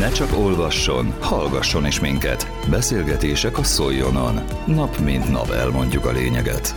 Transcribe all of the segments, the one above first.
Ne csak olvasson, hallgasson is minket. Beszélgetések a Szoljonon. Nap mint nap elmondjuk a lényeget.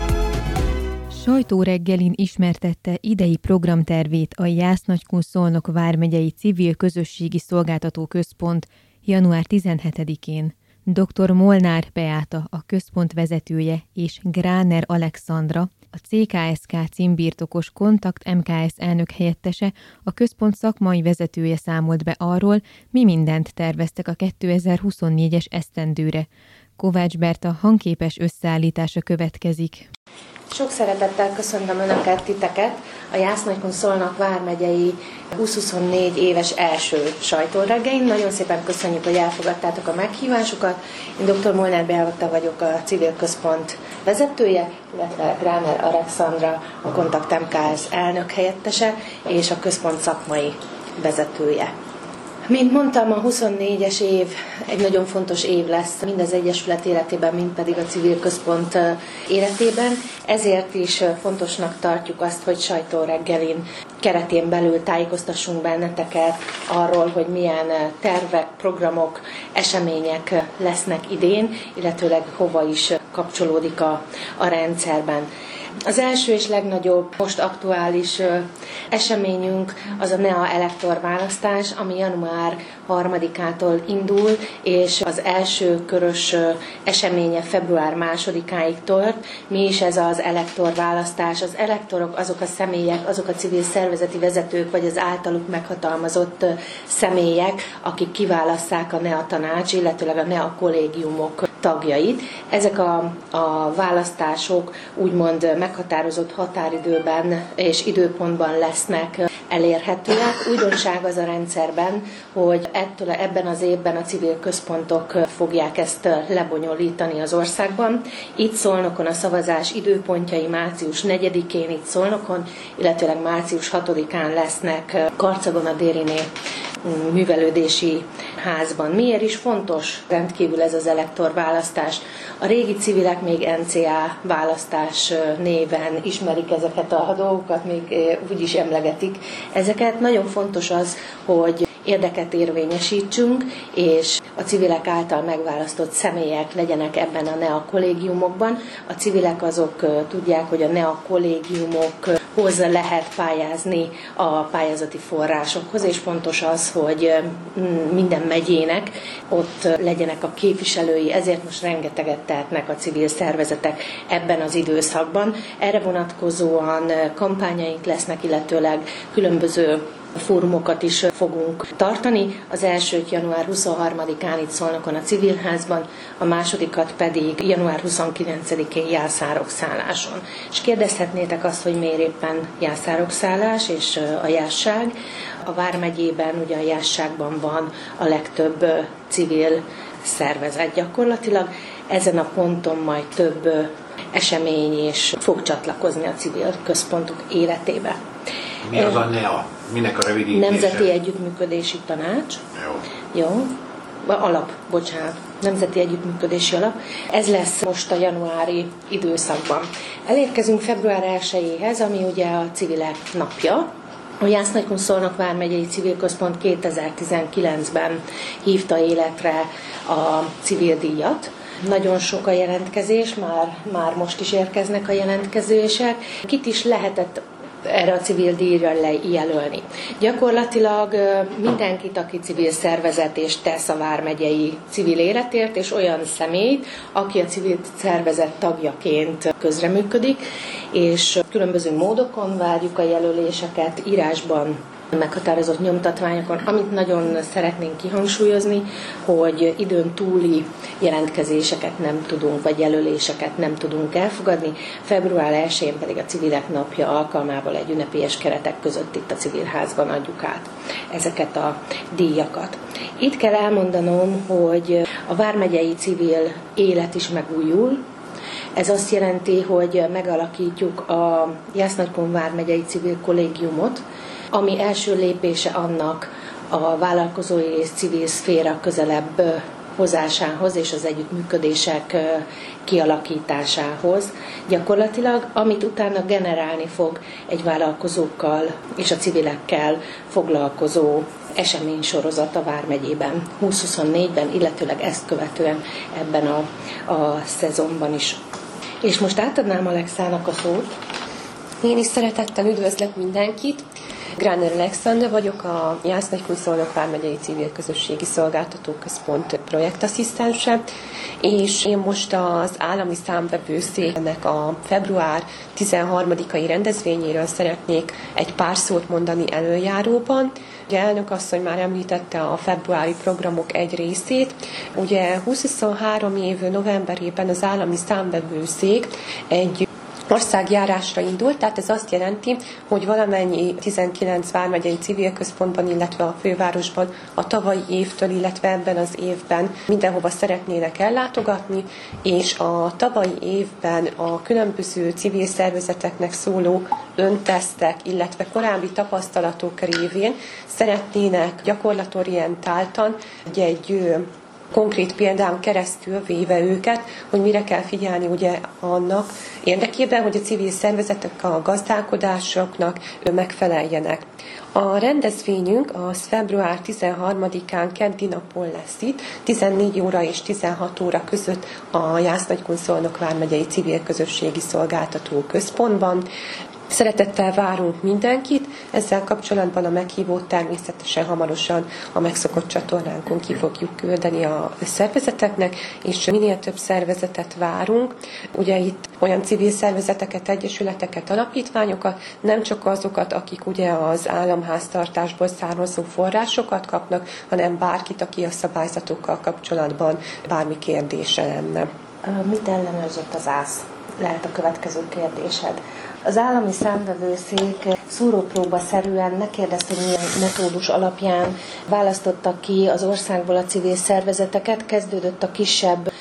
Sajtóreggelin ismertette idei programtervét a Jásznagykun Szolnok vármegyei civil közösségi szolgáltató központ január 17-én. Dr. Molnár Beáta, a központ vezetője, és Gráner Alexandra, a CKSK címbirtokos Kontakt MKS elnök helyettese, a központ szakmai vezetője számolt be arról, mi mindent terveztek a 2024-es esztendőre. Kovács Berta hangképes összeállítása következik. Sok szeretettel köszöntöm Önöket, titeket, a Jásznagykun Szolnok vármegyei 2024 éves első sajtóreggein. Nagyon szépen köszönjük, hogy elfogadtátok a meghívásukat. Én dr. Molnár Beavata vagyok, a civil központ vezetője, illetve Gráner Alexandra, a Kontakt MKS elnök helyettese és a központ szakmai vezetője. Mint mondtam, a 24-es év egy nagyon fontos év lesz, mind az Egyesület életében, mind pedig a civil központ életében. Ezért is fontosnak tartjuk azt, hogy sajtóreggelin keretén belül tájékoztassunk benneteket arról, hogy milyen tervek, programok, események lesznek idén, illetőleg hova is kapcsolódik a, a rendszerben. Az első és legnagyobb, most aktuális eseményünk az a NEA elektor választás, ami január 3-ától indul, és az első körös eseménye február 2-áig tart. Mi is ez az elektor választás? Az elektorok azok a személyek, azok a civil szervezeti vezetők, vagy az általuk meghatalmazott személyek, akik kiválasszák a NEA tanács, illetőleg a NEA kollégiumok tagjait. Ezek a, a választások úgymond meghatározott határidőben és időpontban lesznek elérhetőek. Újdonság az a rendszerben, hogy ettől ebben az évben a civil központok fogják ezt lebonyolítani az országban. Itt Szolnokon a szavazás időpontjai március 4-én itt Szolnokon, illetőleg március 6-án lesznek Karcagon a Dériné művelődési házban. Miért is fontos rendkívül ez az elektor választás? A régi civilek még NCA választás néven ismerik ezeket a dolgokat, még úgy is emlegetik ezeket. Nagyon fontos az, hogy érdeket érvényesítsünk, és a civilek által megválasztott személyek legyenek ebben a NEA kollégiumokban. A civilek azok tudják, hogy a NEA kollégiumokhoz lehet pályázni a pályázati forrásokhoz, és fontos az, hogy minden megyének ott legyenek a képviselői, ezért most rengeteget tehetnek a civil szervezetek ebben az időszakban. Erre vonatkozóan kampányaink lesznek, illetőleg különböző fórumokat is fogunk tartani. Az elsőt január 23-án itt Szolnokon a Civilházban, a másodikat pedig január 29-én Jászárok szálláson. És kérdezhetnétek azt, hogy miért éppen Jászárok szállás és a Jásság. A Vármegyében, ugye a Jásságban van a legtöbb civil szervezet gyakorlatilag. Ezen a ponton majd több esemény is fog csatlakozni a civil központok életébe. Mi az a NEA? Minek a rövidítése? Nemzeti Együttműködési Tanács. Jó. Jó. Alap, bocsánat. Nemzeti Együttműködési Alap. Ez lesz most a januári időszakban. Elérkezünk február 1-éhez, ami ugye a civilek napja, a Jásznagykun Szolnok vármegyei civil központ 2019-ben hívta életre a civil díjat, nagyon sok a jelentkezés, már, már most is érkeznek a jelentkezések. Kit is lehetett erre a civil díjra jelölni. Gyakorlatilag mindenkit, aki civil szervezet és tesz a vármegyei civil életért, és olyan személyt, aki a civil szervezet tagjaként közreműködik, és különböző módokon várjuk a jelöléseket írásban meghatározott nyomtatványokon. Amit nagyon szeretnénk kihangsúlyozni, hogy időn túli jelentkezéseket nem tudunk, vagy jelöléseket nem tudunk elfogadni. Február 1-én pedig a Civilek Napja alkalmával egy ünnepélyes keretek között itt a Civilházban adjuk át ezeket a díjakat. Itt kell elmondanom, hogy a Vármegyei civil élet is megújul, ez azt jelenti, hogy megalakítjuk a Jásznagykon vármegyei civil kollégiumot, ami első lépése annak a vállalkozói és civil szféra közelebb hozásához és az együttműködések kialakításához. Gyakorlatilag, amit utána generálni fog egy vállalkozókkal és a civilekkel foglalkozó eseménysorozat a Vármegyében 2024-ben, illetőleg ezt követően ebben a, a szezonban is. És most átadnám Alexának a szót. Én is szeretettel üdvözlök mindenkit. Gráner Alexander vagyok, a Jász-Nagykunszolnok Vármegyei Civil Közösségi Szolgáltató Központ projektasszisztense, és én most az állami számbevőszéknek a február 13-ai rendezvényéről szeretnék egy pár szót mondani előjáróban. Ugye elnök asszony már említette a februári programok egy részét. Ugye 2023 év novemberében az állami számbevőszék egy országjárásra indult, tehát ez azt jelenti, hogy valamennyi 19 vármegyei civil központban, illetve a fővárosban a tavalyi évtől, illetve ebben az évben mindenhova szeretnének ellátogatni, és a tavalyi évben a különböző civil szervezeteknek szóló öntesztek, illetve korábbi tapasztalatok révén szeretnének gyakorlatorientáltan egy, konkrét példán keresztül véve őket, hogy mire kell figyelni ugye annak érdekében, hogy a civil szervezetek a gazdálkodásoknak megfeleljenek. A rendezvényünk az február 13-án keddi napon lesz itt, 14 óra és 16 óra között a Jász Nagykunszolnok vármegyei civil közösségi szolgáltató központban. Szeretettel várunk mindenkit, ezzel kapcsolatban a meghívót természetesen hamarosan a megszokott csatornánkon ki fogjuk küldeni a szervezeteknek, és minél több szervezetet várunk. Ugye itt olyan civil szervezeteket, egyesületeket, alapítványokat, nem csak azokat, akik ugye az államháztartásból származó forrásokat kapnak, hanem bárkit, aki a szabályzatokkal kapcsolatban bármi kérdése lenne. Mit ellenőrzött az ÁSZ? Lehet a következő kérdésed. Az állami számvevőszék szúrópróba szerűen ne kérdezte, hogy milyen metódus alapján választottak ki az országból a civil szervezeteket, kezdődött a kisebb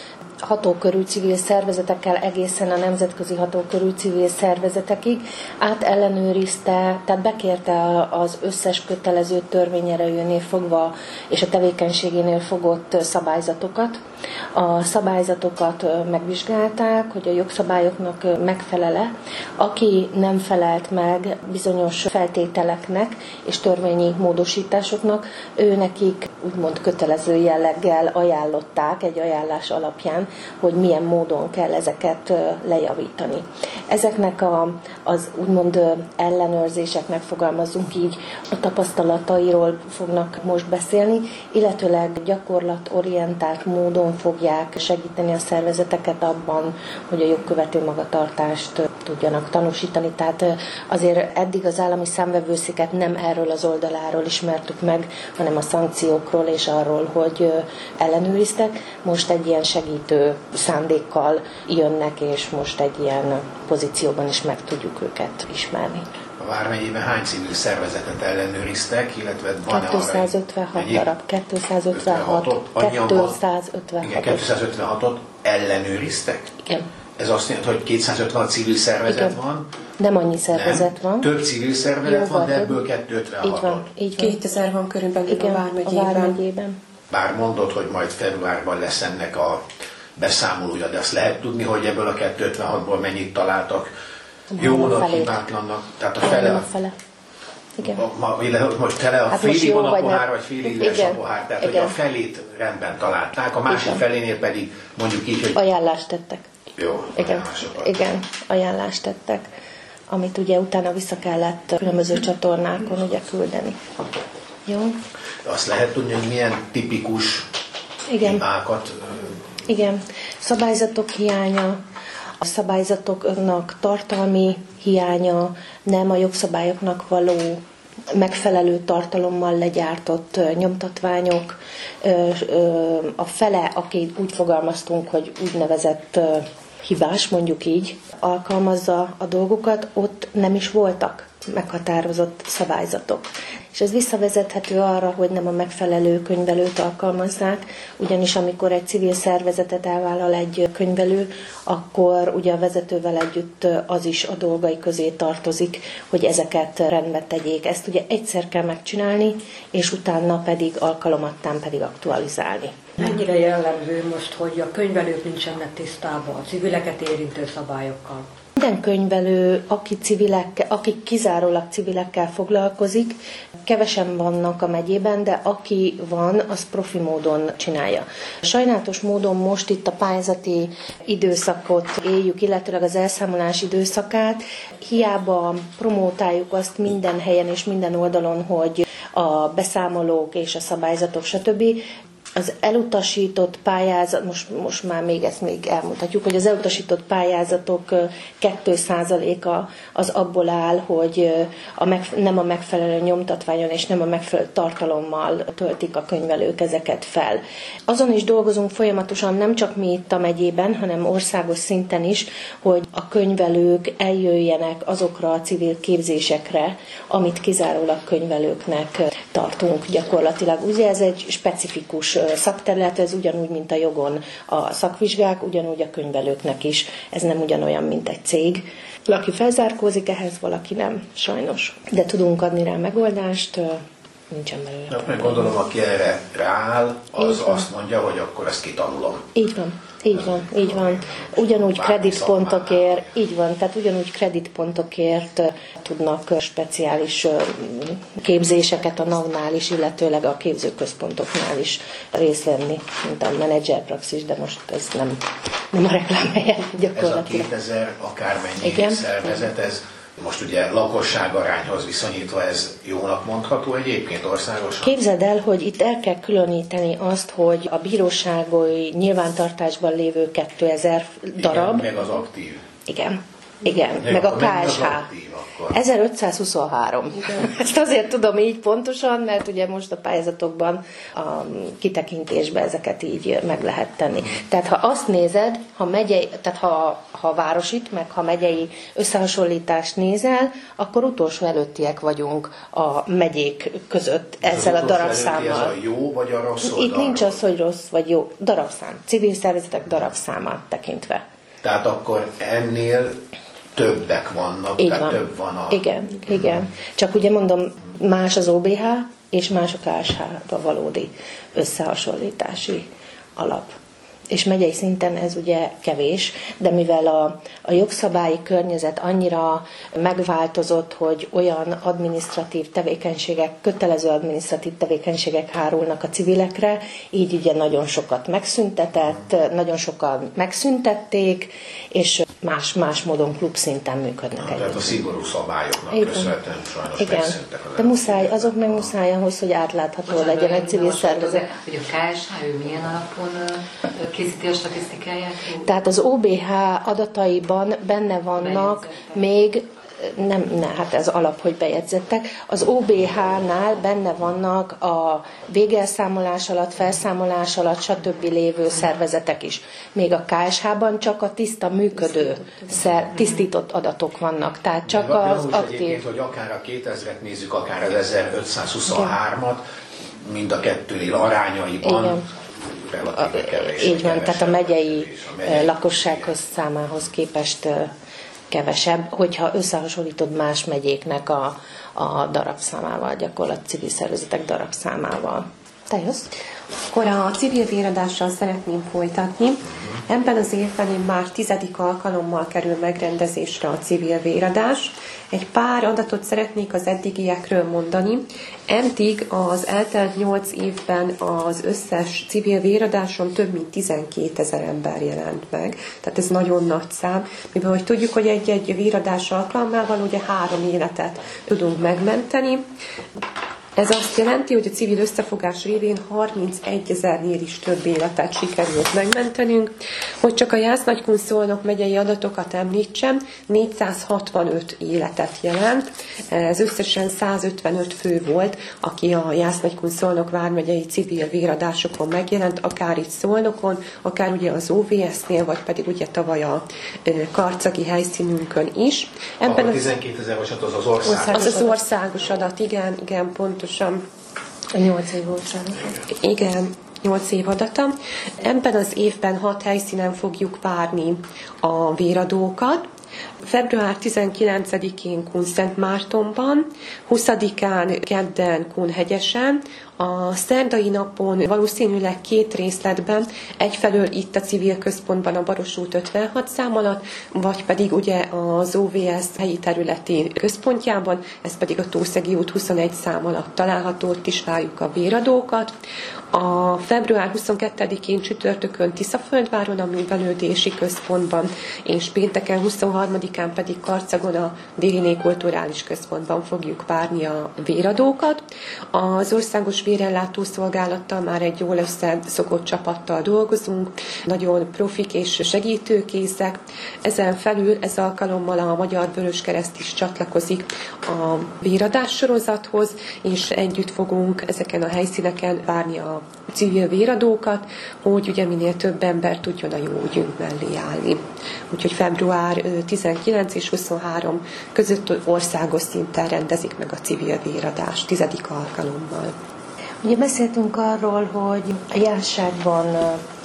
hatókörű civil szervezetekkel egészen a nemzetközi hatókörű civil szervezetekig, átellenőrizte, tehát bekérte az összes kötelező törvényerejűnél fogva és a tevékenységénél fogott szabályzatokat. A szabályzatokat megvizsgálták, hogy a jogszabályoknak megfelele. Aki nem felelt meg bizonyos feltételeknek és törvényi módosításoknak, ő nekik úgymond kötelező jelleggel ajánlották egy ajánlás alapján, hogy milyen módon kell ezeket lejavítani. Ezeknek a, az úgymond ellenőrzéseknek fogalmazunk így, a tapasztalatairól fognak most beszélni, illetőleg gyakorlatorientált módon fogják segíteni a szervezeteket abban, hogy a jogkövető magatartást tudjanak tanúsítani. Tehát azért eddig az állami számvevőszéket nem erről az oldaláról ismertük meg, hanem a szankciókról és arról, hogy ellenőriztek. Most egy ilyen segítő szándékkal jönnek, és most egy ilyen pozícióban is meg tudjuk őket ismerni. A Vármegyében hány civil szervezetet ellenőriztek, illetve van 256 darab, 256, 256, igen, 256-ot ellenőriztek? Igen. Ez azt jelenti, hogy 256 civil szervezet Igen. van. Nem annyi szervezet nem. van. Több civil szervezet van, de ebből 256 Így van, így van. 2000 van körülbelül Igen, a Vármegyében. A Vármegyében. Bár mondod, hogy majd februárban lesz ennek a beszámolója, de azt lehet tudni, hogy ebből a 256-ból mennyit találtak jónak, hibátlannak. Tehát a fele. A fele. Igen. Ma, most tele a hát félig van a pohár, vagy félig üres a pohár. Tehát, Igen. hogy a felét rendben találták, a másik Igen. felénél pedig mondjuk így, hogy... Ajánlást tettek. Jó, Igen. Igen, ajánlást tettek, amit ugye utána vissza kellett különböző csatornákon ugye küldeni. Jó? Azt lehet tudni, hogy milyen tipikus Igen. hibákat... Igen. Szabályzatok hiánya, a szabályzatoknak tartalmi hiánya, nem a jogszabályoknak való megfelelő tartalommal legyártott nyomtatványok, a fele, aki úgy fogalmaztunk, hogy úgynevezett hibás, mondjuk így, alkalmazza a dolgokat, ott nem is voltak meghatározott szabályzatok. És ez visszavezethető arra, hogy nem a megfelelő könyvelőt alkalmazzák, ugyanis amikor egy civil szervezetet elvállal egy könyvelő, akkor ugye a vezetővel együtt az is a dolgai közé tartozik, hogy ezeket rendbe tegyék. Ezt ugye egyszer kell megcsinálni, és utána pedig alkalomattán pedig aktualizálni. Mennyire jellemző most, hogy a könyvelők nincsenek tisztában a civileket érintő szabályokkal? Minden könyvelő, aki, civilekkel, aki kizárólag civilekkel foglalkozik, kevesen vannak a megyében, de aki van, az profi módon csinálja. Sajnálatos módon most itt a pályázati időszakot éljük, illetőleg az elszámolás időszakát. Hiába promótáljuk azt minden helyen és minden oldalon, hogy a beszámolók és a szabályzatok, stb az elutasított pályázat, most, most már még ezt még elmutatjuk, hogy az elutasított pályázatok 2%-a az abból áll, hogy a meg, nem a megfelelő nyomtatványon és nem a megfelelő tartalommal töltik a könyvelők ezeket fel. Azon is dolgozunk folyamatosan, nem csak mi itt a megyében, hanem országos szinten is, hogy a könyvelők eljöjjenek azokra a civil képzésekre, amit kizárólag könyvelőknek tartunk gyakorlatilag. Ugye ez egy specifikus szakterület, ez ugyanúgy, mint a jogon a szakvizsgák, ugyanúgy a könyvelőknek is. Ez nem ugyanolyan, mint egy cég. Valaki felzárkózik ehhez, valaki nem, sajnos. De tudunk adni rá megoldást, nincsen belőle. Meg gondolom, aki erre rááll, az azt mondja, hogy akkor ezt kitanulom. Így van. Így van, így van. Ugyanúgy kreditpontokért, így van, tehát ugyanúgy kreditpontokért tudnak speciális képzéseket a NAV-nál is, illetőleg a képzőközpontoknál is részt venni, mint a menedzser praxis, de most ez nem, nem a reklám helyen gyakorlatilag. Ez a 2000 akármennyi Igen? szervezet, ez most ugye lakosság arányhoz viszonyítva ez jónak mondható egyébként országosan? Képzeld el, hogy itt el kell különíteni azt, hogy a bíróságoi nyilvántartásban lévő 2000 darab. Igen, meg az aktív. Igen. Igen, meg, meg a KSH. 1523. Igen. Ezt azért tudom így pontosan, mert ugye most a pályázatokban a kitekintésben ezeket így meg lehet tenni. Tehát ha azt nézed, ha megyei, tehát ha, ha városit, meg ha megyei összehasonlítást nézel, akkor utolsó előttiek vagyunk a megyék között ezzel a darabszámmal. Ez a jó vagy a rossz oldalról? Itt nincs az, hogy rossz vagy jó. Darabszám. Civil szervezetek darabszámát tekintve. Tehát akkor ennél többek vannak, Így tehát van. több van a... Igen, igen. Csak ugye mondom, más az OBH, és más a KSH a valódi összehasonlítási alap és megyei szinten ez ugye kevés, de mivel a, a jogszabályi környezet annyira megváltozott, hogy olyan administratív tevékenységek, kötelező administratív tevékenységek hárulnak a civilekre, így ugye nagyon sokat megszüntetett, nagyon sokan megszüntették, és más-más módon klub szinten működnek együtt. Tehát a szigorú szabályoknak Igen. köszönhetően sajnos Igen. De muszáj, azok meg muszáj ahhoz, hogy átlátható legyen egy civil szervezet. Hogy a KSH, ő milyen alapon készíti a statisztikáját? Tehát az OBH adataiban benne vannak még nem, ne, hát ez alap, hogy bejegyzettek. Az OBH-nál benne vannak a végelszámolás alatt, felszámolás alatt, stb. lévő szervezetek is. Még a KSH-ban csak a tiszta működő, szer, tisztított adatok vannak. Tehát csak az aktív. hogy akár a 2000-et nézzük, akár az 1523-at, mind a kettőnél arányaiban Igen relatíve kevés. Így van, tehát a megyei, a megyei lakossághoz számához képest kevesebb, hogyha összehasonlítod más megyéknek a, a darabszámával, gyakorlat civil szervezetek darabszámával. Te jössz? Akkor a civil véradással szeretném folytatni. Ebben az évben már tizedik alkalommal kerül megrendezésre a civil véradás. Egy pár adatot szeretnék az eddigiekről mondani. Eddig az eltelt 8 évben az összes civil véradáson több mint 12 ezer ember jelent meg. Tehát ez nagyon nagy szám, mivel hogy tudjuk, hogy egy-egy véradás alkalmával ugye három életet tudunk megmenteni. Ez azt jelenti, hogy a civil összefogás révén 31 ezernél is több életet sikerült megmentenünk. Hogy csak a Jász-Nagykun Szolnok megyei adatokat említsem, 465 életet jelent. Ez összesen 155 fő volt, aki a Jász-Nagykun Szolnok vármegyei civil véradásokon megjelent, akár itt Szolnokon, akár ugye az OVS-nél, vagy pedig ugye tavaly a karcagi helyszínünkön is. Ebben a 12 ezer az az országos Az az országos adat, igen, igen, pont pontosan. A nyolc év volt Igen, 8 év adata. Ebben az évben hat helyszínen fogjuk várni a véradókat, Február 19-én Kun Szent Mártonban, 20-án kedden Kunhegyesen, a szerdai napon valószínűleg két részletben, egyfelől itt a civil központban a Baros út 56 szám alatt, vagy pedig ugye az OVS helyi területi központjában, ez pedig a Tószegi út 21 szám alatt található, ott is várjuk a véradókat. A február 22-én csütörtökön Tiszaföldváron a művelődési központban, és pénteken 23-án pedig Karcagon a Déliné Kulturális Központban fogjuk várni a véradókat. Az Országos Vérellátó Szolgálattal már egy jól összeszokott csapattal dolgozunk, nagyon profik és segítőkészek. Ezen felül ez alkalommal a Magyar Vöröskereszt is csatlakozik a véradás sorozathoz, és együtt fogunk ezeken a helyszíneken várni a civil véradókat, hogy ugye minél több ember tudjon a jó ügyünk mellé állni. Úgyhogy február 19 és 23 között országos szinten rendezik meg a civil véradás tizedik alkalommal. Ugye beszéltünk arról, hogy a járságban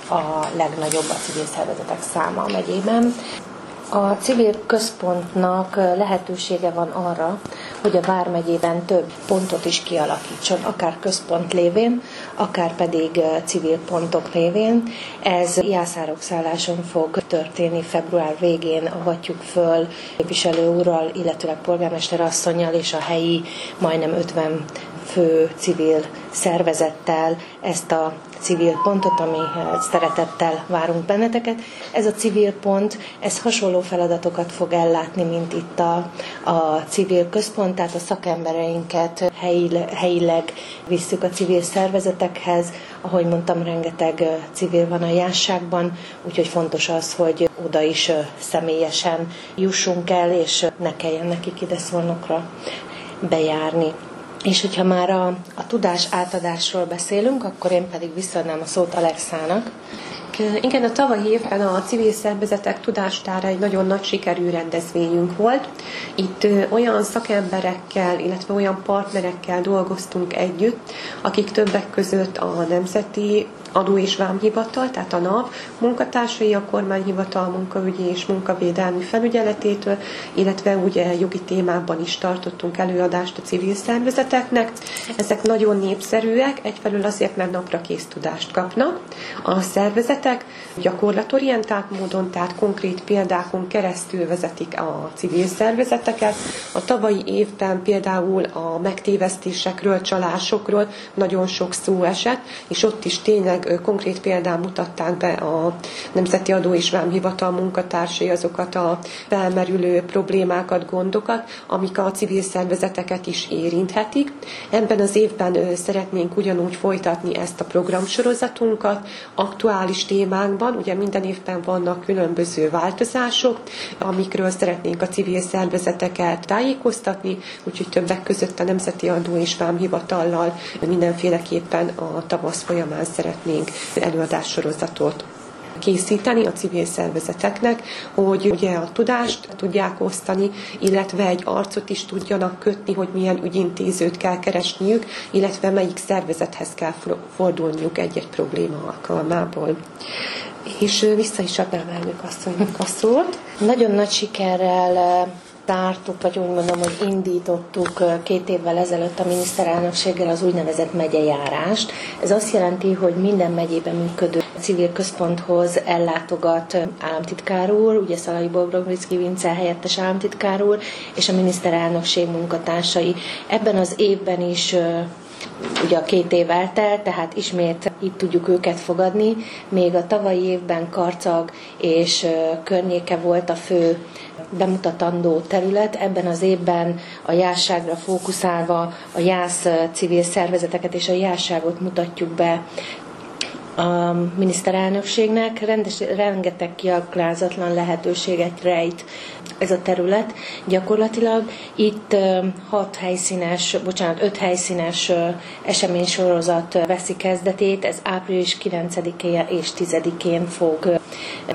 a legnagyobb a civil szervezetek száma a megyében. A civil központnak lehetősége van arra, hogy a Vármegyében több pontot is kialakítson, akár központ lévén, akár pedig civil pontok révén. Ez Jászárok szálláson fog történni február végén, avatjuk föl képviselő úrral, illetőleg polgármester asszonyjal és a helyi majdnem 50 fő civil szervezettel ezt a civil pontot, ami szeretettel várunk benneteket. Ez a civil pont, ez hasonló feladatokat fog ellátni, mint itt a, a civil központ, tehát a szakembereinket helyileg, visszük a civil szervezetekhez. Ahogy mondtam, rengeteg civil van a jásságban, úgyhogy fontos az, hogy oda is személyesen jussunk el, és ne kelljen nekik ide szolnokra bejárni. És hogyha már a, a tudás átadásról beszélünk, akkor én pedig visszaadnám a szót Alexának. Igen, a tavalyi évben a civil szervezetek tudástára egy nagyon nagy sikerű rendezvényünk volt. Itt olyan szakemberekkel, illetve olyan partnerekkel dolgoztunk együtt, akik többek között a Nemzeti adó és vámhivatal, tehát a NAV munkatársai a kormányhivatal munkaügyi és munkavédelmi felügyeletétől, illetve ugye jogi témában is tartottunk előadást a civil szervezeteknek. Ezek nagyon népszerűek, egyfelől azért, mert napra kész tudást kapnak. A szervezetek gyakorlatorientált módon, tehát konkrét példákon keresztül vezetik a civil szervezeteket. A tavalyi évben például a megtévesztésekről, csalásokról nagyon sok szó esett, és ott is tényleg konkrét példán mutatták be a Nemzeti Adó és Vámhivatal munkatársai azokat a felmerülő problémákat, gondokat, amik a civil szervezeteket is érinthetik. Ebben az évben szeretnénk ugyanúgy folytatni ezt a programsorozatunkat, aktuális témákban, ugye minden évben vannak különböző változások, amikről szeretnénk a civil szervezeteket tájékoztatni, úgyhogy többek között a Nemzeti Adó és Vámhivatallal mindenféleképpen a tavasz folyamán szeretnénk szeretnénk előadássorozatot készíteni a civil szervezeteknek, hogy ugye a tudást tudják osztani, illetve egy arcot is tudjanak kötni, hogy milyen ügyintézőt kell keresniük, illetve melyik szervezethez kell fordulniuk egy-egy probléma alkalmából. És vissza is adnám elnök asszonynak a szót. Nagyon nagy sikerrel tártuk, vagy úgy mondom, hogy indítottuk két évvel ezelőtt a miniszterelnökséggel az úgynevezett megyejárást. Ez azt jelenti, hogy minden megyében működő civil központhoz ellátogat államtitkár úr, ugye Szalai Bobrovicki Vince helyettes államtitkár úr, és a miniszterelnökség munkatársai. Ebben az évben is ugye a két év eltelt, tehát ismét itt tudjuk őket fogadni. Még a tavalyi évben Karcag és környéke volt a fő bemutatandó terület. Ebben az évben a jásságra fókuszálva a jász civil szervezeteket és a jásságot mutatjuk be a miniszterelnökségnek, rendes, rengeteg kiaklázatlan lehetőséget rejt ez a terület. Gyakorlatilag itt hat helyszínes, bocsánat, öt helyszínes eseménysorozat veszi kezdetét, ez április 9-én és 10-én fog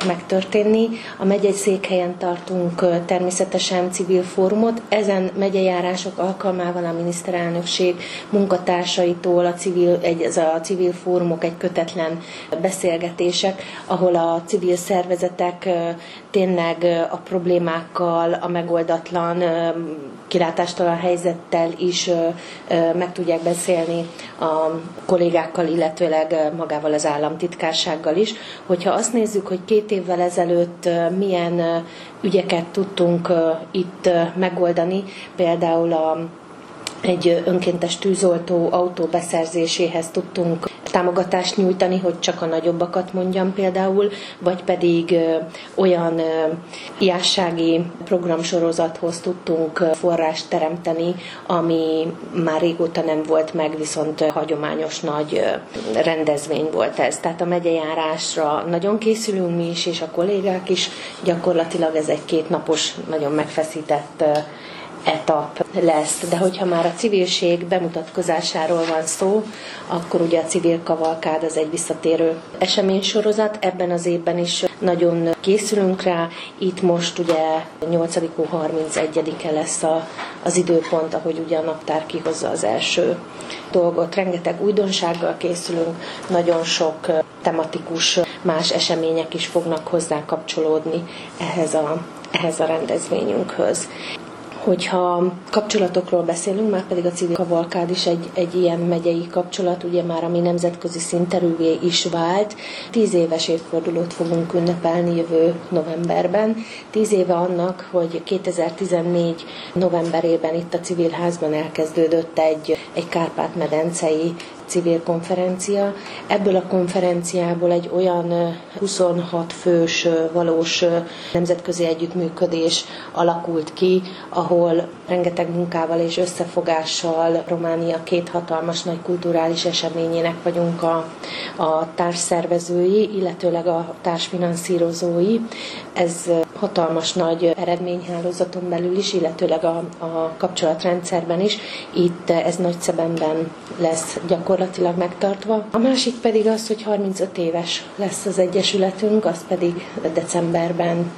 megtörténni. A megyei székhelyen tartunk természetesen civil fórumot. Ezen megyejárások alkalmával a miniszterelnökség munkatársaitól a civil, egy, ez a civil fórumok egy kötetlen beszélgetések, ahol a civil szervezetek tényleg a problémákkal, a megoldatlan, kilátástalan helyzettel is meg tudják beszélni a kollégákkal, illetőleg magával az államtitkársággal is. Hogyha azt nézzük, hogy két évvel ezelőtt milyen ügyeket tudtunk itt megoldani, például a egy önkéntes tűzoltó autó beszerzéséhez tudtunk támogatást nyújtani, hogy csak a nagyobbakat mondjam például, vagy pedig olyan iássági programsorozathoz tudtunk forrást teremteni, ami már régóta nem volt meg, viszont hagyományos nagy rendezvény volt ez. Tehát a megyejárásra nagyon készülünk mi is, és a kollégák is. Gyakorlatilag ez egy kétnapos, nagyon megfeszített etap lesz. De hogyha már a civilség bemutatkozásáról van szó, akkor ugye a civil kavalkád az egy visszatérő eseménysorozat. Ebben az évben is nagyon készülünk rá. Itt most ugye 8. 31-e lesz a, az időpont, ahogy ugye a naptár kihozza az első dolgot. Rengeteg újdonsággal készülünk, nagyon sok tematikus más események is fognak hozzá kapcsolódni ehhez a, ehhez a rendezvényünkhöz. Hogyha kapcsolatokról beszélünk, már pedig a civil kavalkád is egy, egy ilyen megyei kapcsolat, ugye már ami nemzetközi szinterűvé is vált. Tíz éves évfordulót fogunk ünnepelni jövő novemberben. Tíz éve annak, hogy 2014 novemberében itt a civil házban elkezdődött egy, egy Kárpát-medencei civil konferencia. Ebből a konferenciából egy olyan 26 fős valós nemzetközi együttműködés alakult ki, ahol rengeteg munkával és összefogással Románia két hatalmas nagy kulturális eseményének vagyunk a, a társszervezői, illetőleg a társfinanszírozói. Ez hatalmas nagy eredményhálózaton belül is, illetőleg a, a kapcsolatrendszerben is. Itt ez nagy szebenben lesz gyakorlatilag megtartva. A másik pedig az, hogy 35 éves lesz az Egyesületünk, az pedig decemberben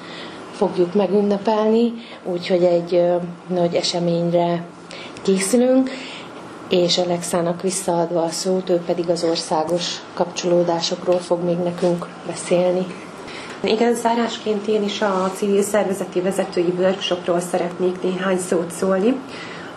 fogjuk megünnepelni, úgyhogy egy nagy eseményre készülünk, és Alexának visszaadva a szót, ő pedig az országos kapcsolódásokról fog még nekünk beszélni. Igen, zárásként én is a civil szervezeti vezetői workshopról szeretnék néhány szót szólni.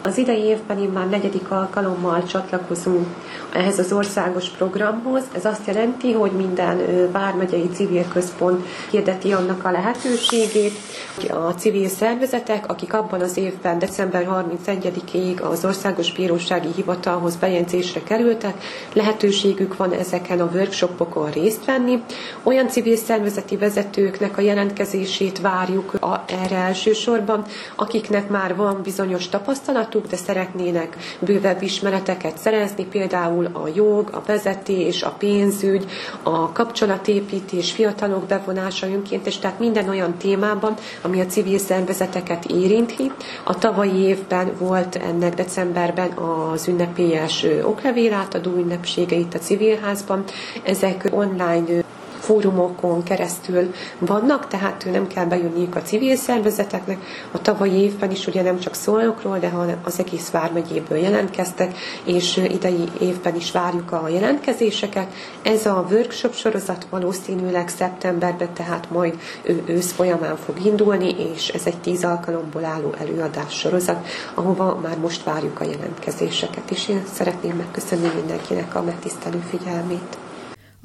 Az idei évben én már negyedik alkalommal csatlakozunk ehhez az országos programhoz. Ez azt jelenti, hogy minden vármegyei civil központ hirdeti annak a lehetőségét, hogy a civil szervezetek, akik abban az évben december 31-ig az Országos Bírósági Hivatalhoz bejegyzésre kerültek, lehetőségük van ezeken a workshopokon részt venni. Olyan civil szervezeti vezetőknek a jelentkezését várjuk a, erre elsősorban, akiknek már van bizonyos tapasztalatuk, de szeretnének bővebb ismereteket szerezni, például a jog, a vezetés, a pénzügy, a kapcsolatépítés, fiatalok bevonása önkéntes, tehát minden olyan témában, ami a civil szervezeteket érinti. A tavalyi évben volt ennek decemberben az ünnepélyes oklevélátadó ünnepsége itt a civilházban. Ezek online fórumokon keresztül vannak, tehát nem kell bejönniük a civil szervezeteknek. A tavalyi évben is ugye nem csak szólókról, de hanem az egész vármegyéből jelentkeztek, és idei évben is várjuk a jelentkezéseket. Ez a workshop sorozat valószínűleg szeptemberben, tehát majd ő ősz folyamán fog indulni, és ez egy tíz alkalomból álló előadás sorozat, ahova már most várjuk a jelentkezéseket, és én szeretném megköszönni mindenkinek a megtisztelő figyelmét.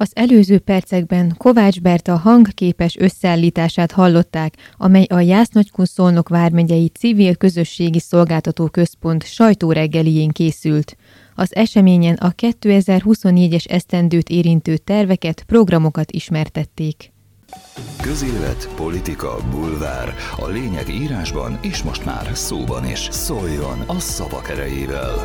Az előző percekben Kovács Berta hangképes összeállítását hallották, amely a Jásznagykun Szolnok vármegyei civil közösségi szolgáltató központ sajtóreggelién készült. Az eseményen a 2024-es esztendőt érintő terveket, programokat ismertették. Közélet, politika, bulvár. A lényeg írásban és most már szóban is. Szóljon a szavak erejével!